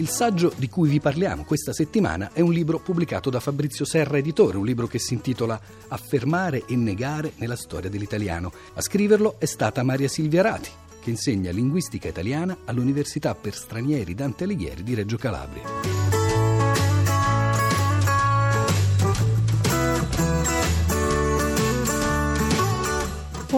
Il saggio di cui vi parliamo questa settimana è un libro pubblicato da Fabrizio Serra Editore, un libro che si intitola Affermare e negare nella storia dell'italiano. A scriverlo è stata Maria Silvia Rati, che insegna linguistica italiana all'Università per stranieri Dante Alighieri di Reggio Calabria.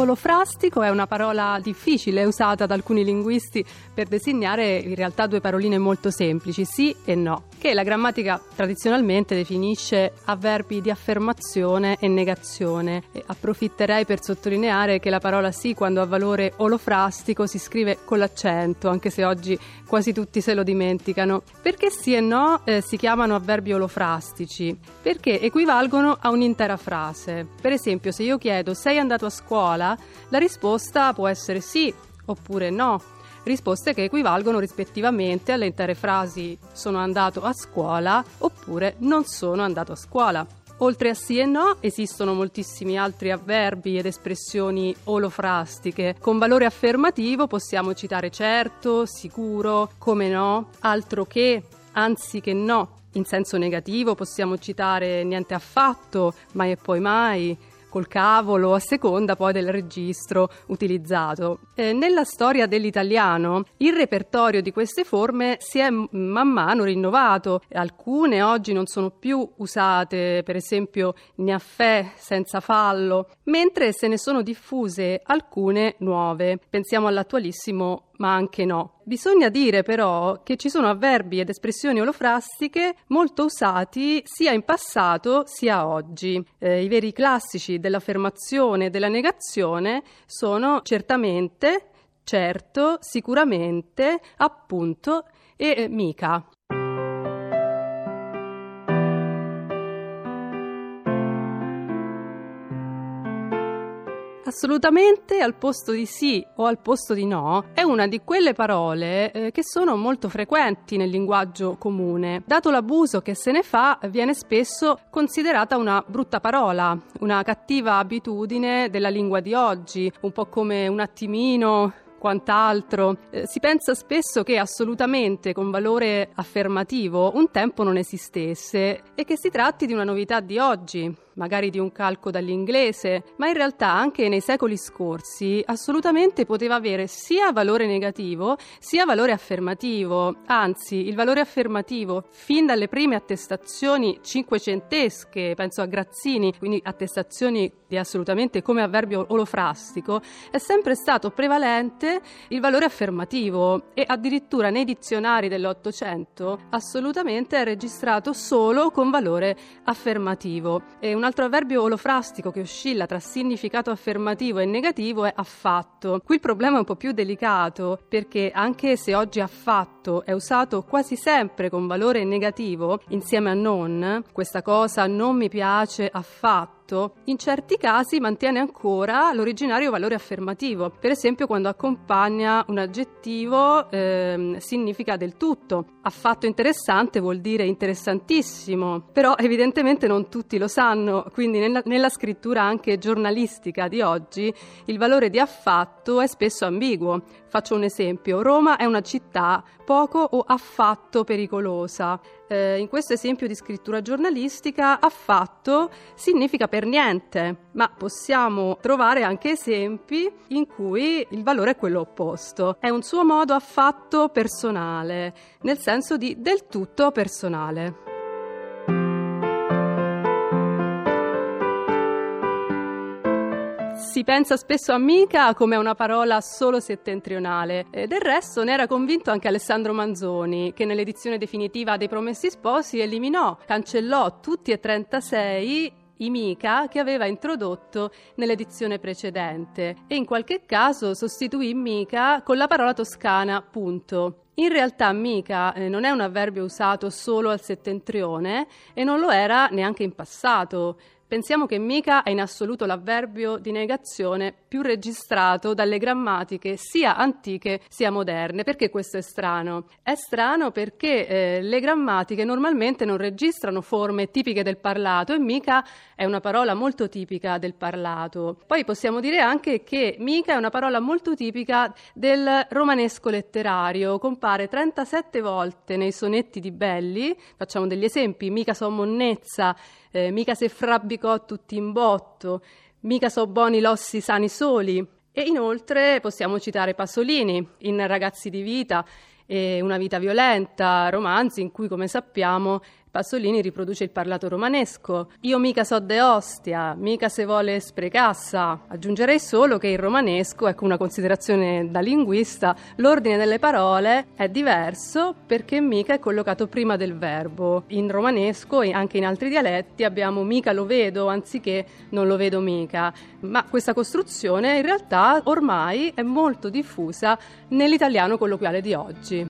Olofrastico è una parola difficile usata da alcuni linguisti per designare in realtà due paroline molto semplici, sì e no, che la grammatica tradizionalmente definisce avverbi di affermazione e negazione. E approfitterei per sottolineare che la parola sì quando ha valore olofrastico si scrive con l'accento, anche se oggi quasi tutti se lo dimenticano. Perché sì e no eh, si chiamano avverbi olofrastici? Perché equivalgono a un'intera frase. Per esempio, se io chiedo sei andato a scuola, la risposta può essere sì oppure no. Risposte che equivalgono rispettivamente alle intere frasi sono andato a scuola oppure non sono andato a scuola. Oltre a sì e no, esistono moltissimi altri avverbi ed espressioni olofrastiche. Con valore affermativo possiamo citare certo, sicuro, come no, altro che, anzi che no. In senso negativo possiamo citare niente affatto, mai e poi mai, col cavolo, a seconda poi del registro utilizzato. Eh, nella storia dell'italiano il repertorio di queste forme si è man mano rinnovato, alcune oggi non sono più usate, per esempio niaffè senza fallo, mentre se ne sono diffuse alcune nuove. Pensiamo all'attualissimo ma anche no. Bisogna dire però che ci sono avverbi ed espressioni olofrastiche molto usati sia in passato sia oggi. Eh, I veri classici dell'affermazione e della negazione sono certamente, certo, sicuramente, appunto e eh, mica. Assolutamente al posto di sì o al posto di no è una di quelle parole eh, che sono molto frequenti nel linguaggio comune. Dato l'abuso che se ne fa, viene spesso considerata una brutta parola, una cattiva abitudine della lingua di oggi, un po' come un attimino, quant'altro. Eh, si pensa spesso che assolutamente con valore affermativo un tempo non esistesse e che si tratti di una novità di oggi magari di un calco dall'inglese, ma in realtà anche nei secoli scorsi assolutamente poteva avere sia valore negativo sia valore affermativo. Anzi, il valore affermativo, fin dalle prime attestazioni cinquecentesche, penso a Grazzini, quindi attestazioni di assolutamente come avverbio olofrastico, è sempre stato prevalente il valore affermativo e addirittura nei dizionari dell'Ottocento assolutamente è registrato solo con valore affermativo. E un altro avverbio olofrastico che oscilla tra significato affermativo e negativo è affatto. Qui il problema è un po' più delicato perché anche se oggi affatto è usato quasi sempre con valore negativo insieme a non, questa cosa non mi piace affatto fatto, in certi casi mantiene ancora l'originario valore affermativo. Per esempio, quando accompagna un aggettivo eh, significa del tutto. Affatto interessante vuol dire interessantissimo, però evidentemente non tutti lo sanno, quindi nella, nella scrittura anche giornalistica di oggi il valore di affatto è spesso ambiguo. Faccio un esempio: Roma è una città poco o affatto pericolosa. Eh, in questo esempio di scrittura giornalistica, affatto significa per niente, ma possiamo trovare anche esempi in cui il valore è quello opposto. È un suo modo affatto personale, nel senso di del tutto personale. Si pensa spesso a mica come a una parola solo settentrionale. E del resto ne era convinto anche Alessandro Manzoni, che nell'edizione definitiva dei Promessi Sposi eliminò, cancellò tutti e 36 i mica che aveva introdotto nell'edizione precedente e in qualche caso sostituì mica con la parola toscana punto. In realtà mica eh, non è un avverbio usato solo al settentrione e non lo era neanche in passato Pensiamo che mica è in assoluto l'avverbio di negazione più registrato dalle grammatiche sia antiche sia moderne. Perché questo è strano? È strano perché eh, le grammatiche normalmente non registrano forme tipiche del parlato e mica è una parola molto tipica del parlato. Poi possiamo dire anche che mica è una parola molto tipica del romanesco letterario, compare 37 volte nei sonetti di Belli, facciamo degli esempi, mica so monnezza, eh, mica se frabbicò tutti in botto, mica so buoni lossi sani soli. E inoltre possiamo citare Pasolini in Ragazzi di vita e Una vita violenta, romanzi in cui, come sappiamo, Pasolini riproduce il parlato romanesco. Io mica so de ostia, mica se vuole sprecassa. Aggiungerei solo che il romanesco, ecco una considerazione da linguista, l'ordine delle parole è diverso perché mica è collocato prima del verbo. In romanesco e anche in altri dialetti abbiamo mica lo vedo anziché non lo vedo mica. Ma questa costruzione in realtà ormai è molto diffusa nell'italiano colloquiale di oggi.